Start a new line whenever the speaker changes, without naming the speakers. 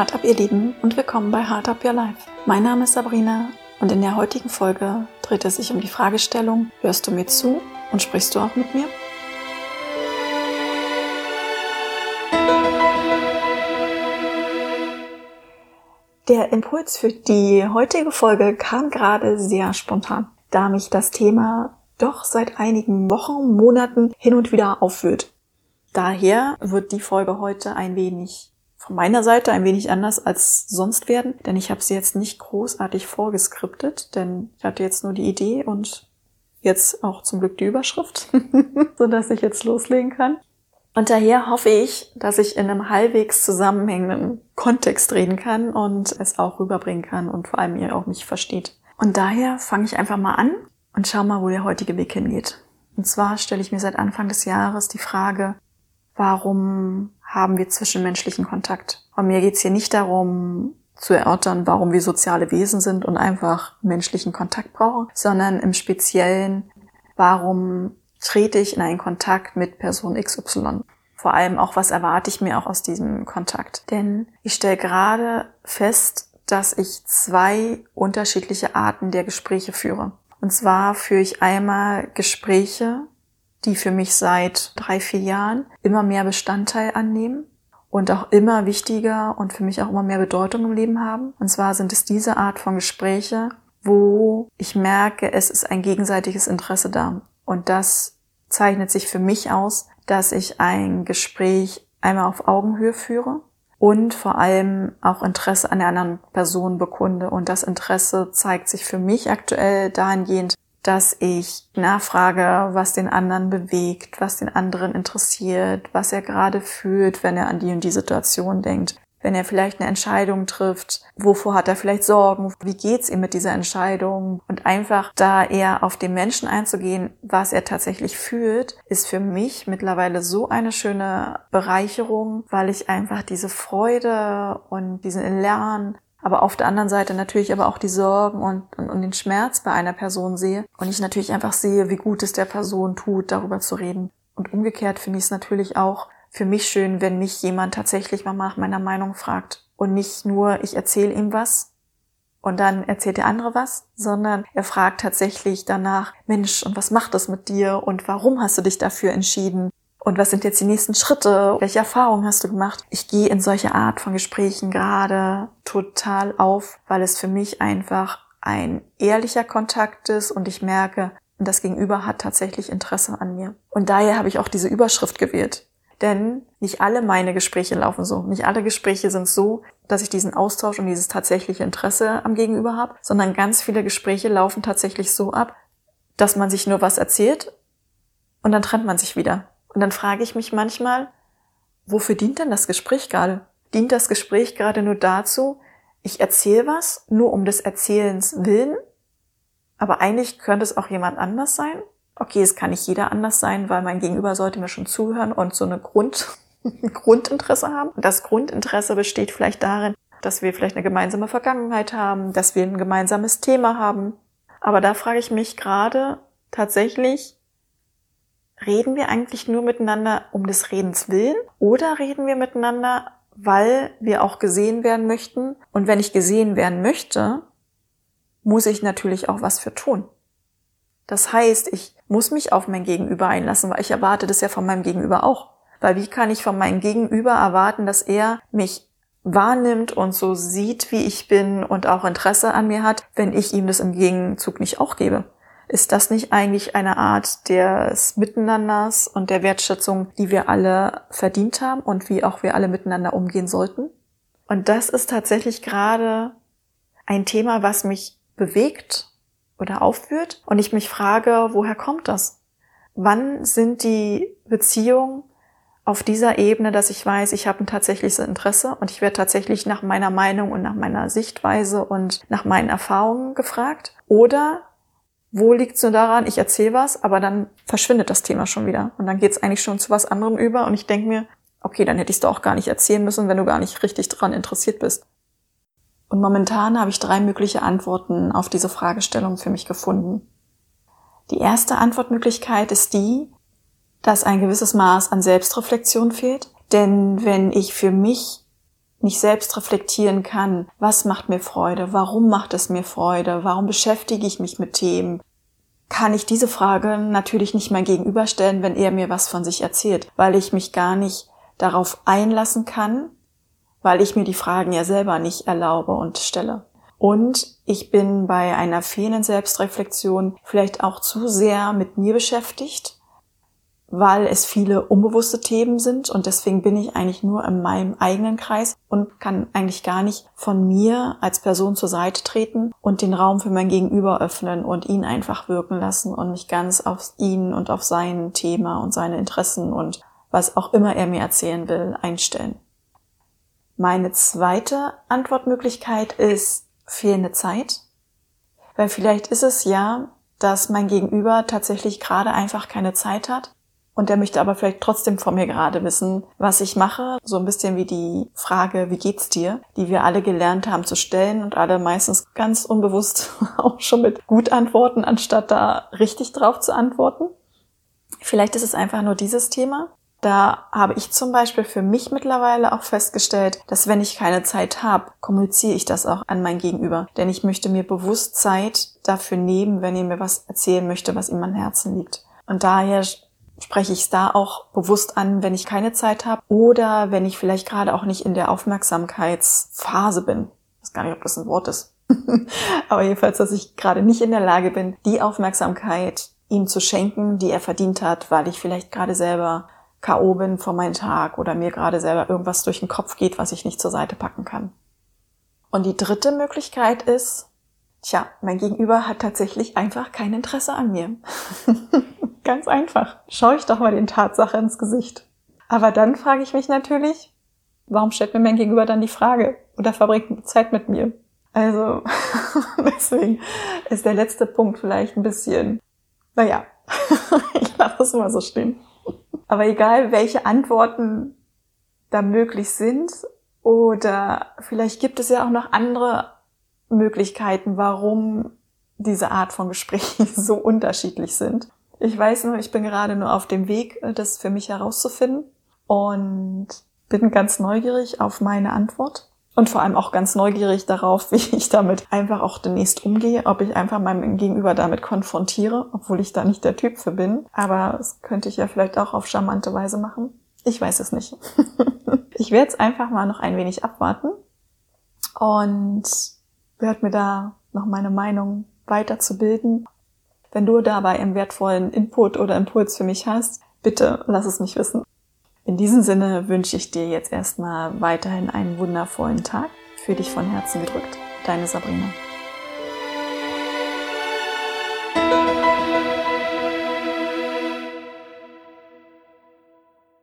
Hard Up ihr Lieben und willkommen bei Hard Up Your Life. Mein Name ist Sabrina und in der heutigen Folge dreht es sich um die Fragestellung, hörst du mir zu und sprichst du auch mit mir? Der Impuls für die heutige Folge kam gerade sehr spontan, da mich das Thema doch seit einigen Wochen, Monaten hin und wieder aufführt. Daher wird die Folge heute ein wenig von meiner Seite ein wenig anders als sonst werden, denn ich habe sie jetzt nicht großartig vorgeskriptet, denn ich hatte jetzt nur die Idee und jetzt auch zum Glück die Überschrift, so dass ich jetzt loslegen kann. Und daher hoffe ich, dass ich in einem halbwegs zusammenhängenden Kontext reden kann und es auch rüberbringen kann und vor allem ihr auch mich versteht. Und daher fange ich einfach mal an und schau mal, wo der heutige Weg hingeht. Und zwar stelle ich mir seit Anfang des Jahres die Frage, warum haben wir zwischenmenschlichen Kontakt? Und mir geht's hier nicht darum, zu erörtern, warum wir soziale Wesen sind und einfach menschlichen Kontakt brauchen, sondern im Speziellen, warum trete ich in einen Kontakt mit Person XY? Vor allem auch, was erwarte ich mir auch aus diesem Kontakt? Denn ich stelle gerade fest, dass ich zwei unterschiedliche Arten der Gespräche führe. Und zwar führe ich einmal Gespräche, die für mich seit drei, vier Jahren immer mehr Bestandteil annehmen und auch immer wichtiger und für mich auch immer mehr Bedeutung im Leben haben. Und zwar sind es diese Art von Gespräche, wo ich merke, es ist ein gegenseitiges Interesse da. Und das zeichnet sich für mich aus, dass ich ein Gespräch einmal auf Augenhöhe führe und vor allem auch Interesse an der anderen Person bekunde. Und das Interesse zeigt sich für mich aktuell dahingehend, dass ich nachfrage, was den anderen bewegt, was den anderen interessiert, was er gerade fühlt, wenn er an die und die Situation denkt. Wenn er vielleicht eine Entscheidung trifft, wovor hat er vielleicht Sorgen, wie geht's ihm mit dieser Entscheidung und einfach da eher auf den Menschen einzugehen, was er tatsächlich fühlt, ist für mich mittlerweile so eine schöne Bereicherung, weil ich einfach diese Freude und diesen Lernen aber auf der anderen Seite natürlich aber auch die Sorgen und, und, und den Schmerz bei einer Person sehe und ich natürlich einfach sehe, wie gut es der Person tut, darüber zu reden. Und umgekehrt finde ich es natürlich auch für mich schön, wenn mich jemand tatsächlich mal nach meiner Meinung fragt und nicht nur ich erzähle ihm was und dann erzählt der andere was, sondern er fragt tatsächlich danach, Mensch, und was macht das mit dir und warum hast du dich dafür entschieden? Und was sind jetzt die nächsten Schritte? Welche Erfahrungen hast du gemacht? Ich gehe in solche Art von Gesprächen gerade total auf, weil es für mich einfach ein ehrlicher Kontakt ist und ich merke, das Gegenüber hat tatsächlich Interesse an mir. Und daher habe ich auch diese Überschrift gewählt. Denn nicht alle meine Gespräche laufen so. Nicht alle Gespräche sind so, dass ich diesen Austausch und dieses tatsächliche Interesse am Gegenüber habe, sondern ganz viele Gespräche laufen tatsächlich so ab, dass man sich nur was erzählt und dann trennt man sich wieder. Und dann frage ich mich manchmal, wofür dient denn das Gespräch gerade? Dient das Gespräch gerade nur dazu, ich erzähle was, nur um des Erzählens willen? Aber eigentlich könnte es auch jemand anders sein? Okay, es kann nicht jeder anders sein, weil mein Gegenüber sollte mir schon zuhören und so eine Grund, Grundinteresse haben. Und das Grundinteresse besteht vielleicht darin, dass wir vielleicht eine gemeinsame Vergangenheit haben, dass wir ein gemeinsames Thema haben. Aber da frage ich mich gerade tatsächlich, reden wir eigentlich nur miteinander um des Redens willen oder reden wir miteinander, weil wir auch gesehen werden möchten? Und wenn ich gesehen werden möchte, muss ich natürlich auch was für tun. Das heißt, ich muss mich auf mein Gegenüber einlassen, weil ich erwarte das ja von meinem Gegenüber auch. Weil wie kann ich von meinem Gegenüber erwarten, dass er mich wahrnimmt und so sieht, wie ich bin und auch Interesse an mir hat, wenn ich ihm das im Gegenzug nicht auch gebe? Ist das nicht eigentlich eine Art des Miteinanders und der Wertschätzung, die wir alle verdient haben und wie auch wir alle miteinander umgehen sollten? Und das ist tatsächlich gerade ein Thema, was mich bewegt oder aufführt und ich mich frage, woher kommt das? Wann sind die Beziehungen auf dieser Ebene, dass ich weiß, ich habe ein tatsächliches Interesse und ich werde tatsächlich nach meiner Meinung und nach meiner Sichtweise und nach meinen Erfahrungen gefragt? Oder wo liegt es nur daran, ich erzähle was, aber dann verschwindet das Thema schon wieder. Und dann geht es eigentlich schon zu was anderem über und ich denke mir, okay, dann hätte ich es doch auch gar nicht erzählen müssen, wenn du gar nicht richtig dran interessiert bist. Und momentan habe ich drei mögliche Antworten auf diese Fragestellung für mich gefunden. Die erste Antwortmöglichkeit ist die, dass ein gewisses Maß an Selbstreflexion fehlt. Denn wenn ich für mich nicht selbst reflektieren kann, was macht mir Freude, warum macht es mir Freude, warum beschäftige ich mich mit Themen, kann ich diese Frage natürlich nicht mehr gegenüberstellen, wenn er mir was von sich erzählt, weil ich mich gar nicht darauf einlassen kann, weil ich mir die Fragen ja selber nicht erlaube und stelle. Und ich bin bei einer fehlenden Selbstreflexion vielleicht auch zu sehr mit mir beschäftigt weil es viele unbewusste Themen sind und deswegen bin ich eigentlich nur in meinem eigenen Kreis und kann eigentlich gar nicht von mir als Person zur Seite treten und den Raum für mein Gegenüber öffnen und ihn einfach wirken lassen und mich ganz auf ihn und auf sein Thema und seine Interessen und was auch immer er mir erzählen will, einstellen. Meine zweite Antwortmöglichkeit ist fehlende Zeit, weil vielleicht ist es ja, dass mein Gegenüber tatsächlich gerade einfach keine Zeit hat und der möchte aber vielleicht trotzdem von mir gerade wissen, was ich mache. So ein bisschen wie die Frage, wie geht's dir? Die wir alle gelernt haben zu stellen und alle meistens ganz unbewusst auch schon mit gut antworten, anstatt da richtig drauf zu antworten. Vielleicht ist es einfach nur dieses Thema. Da habe ich zum Beispiel für mich mittlerweile auch festgestellt, dass wenn ich keine Zeit habe, kommuniziere ich das auch an mein Gegenüber. Denn ich möchte mir bewusst Zeit dafür nehmen, wenn ihr mir was erzählen möchte, was ihm am Herzen liegt. Und daher spreche ich es da auch bewusst an, wenn ich keine Zeit habe oder wenn ich vielleicht gerade auch nicht in der Aufmerksamkeitsphase bin. Ich weiß gar nicht, ob das ein Wort ist. Aber jedenfalls, dass ich gerade nicht in der Lage bin, die Aufmerksamkeit ihm zu schenken, die er verdient hat, weil ich vielleicht gerade selber K.O. bin vor meinem Tag oder mir gerade selber irgendwas durch den Kopf geht, was ich nicht zur Seite packen kann. Und die dritte Möglichkeit ist, tja, mein Gegenüber hat tatsächlich einfach kein Interesse an mir. Ganz einfach. Schau ich doch mal den Tatsache ins Gesicht. Aber dann frage ich mich natürlich, warum stellt mir mein Gegenüber dann die Frage oder verbringt Zeit mit mir? Also, deswegen ist der letzte Punkt vielleicht ein bisschen, naja, ich lasse es mal so stehen. Aber egal, welche Antworten da möglich sind, oder vielleicht gibt es ja auch noch andere Möglichkeiten, warum diese Art von Gesprächen so unterschiedlich sind. Ich weiß nur, ich bin gerade nur auf dem Weg, äh, das für mich herauszufinden und bin ganz neugierig auf meine Antwort und vor allem auch ganz neugierig darauf, wie ich damit einfach auch demnächst umgehe, ob ich einfach meinem Gegenüber damit konfrontiere, obwohl ich da nicht der Typ für bin. Aber das könnte ich ja vielleicht auch auf charmante Weise machen. Ich weiß es nicht. ich werde es einfach mal noch ein wenig abwarten und werde mir da noch meine Meinung weiterzubilden wenn du dabei einen wertvollen Input oder Impuls für mich hast, bitte lass es mich wissen. In diesem Sinne wünsche ich dir jetzt erstmal weiterhin einen wundervollen Tag. Für dich von Herzen gedrückt. Deine Sabrina.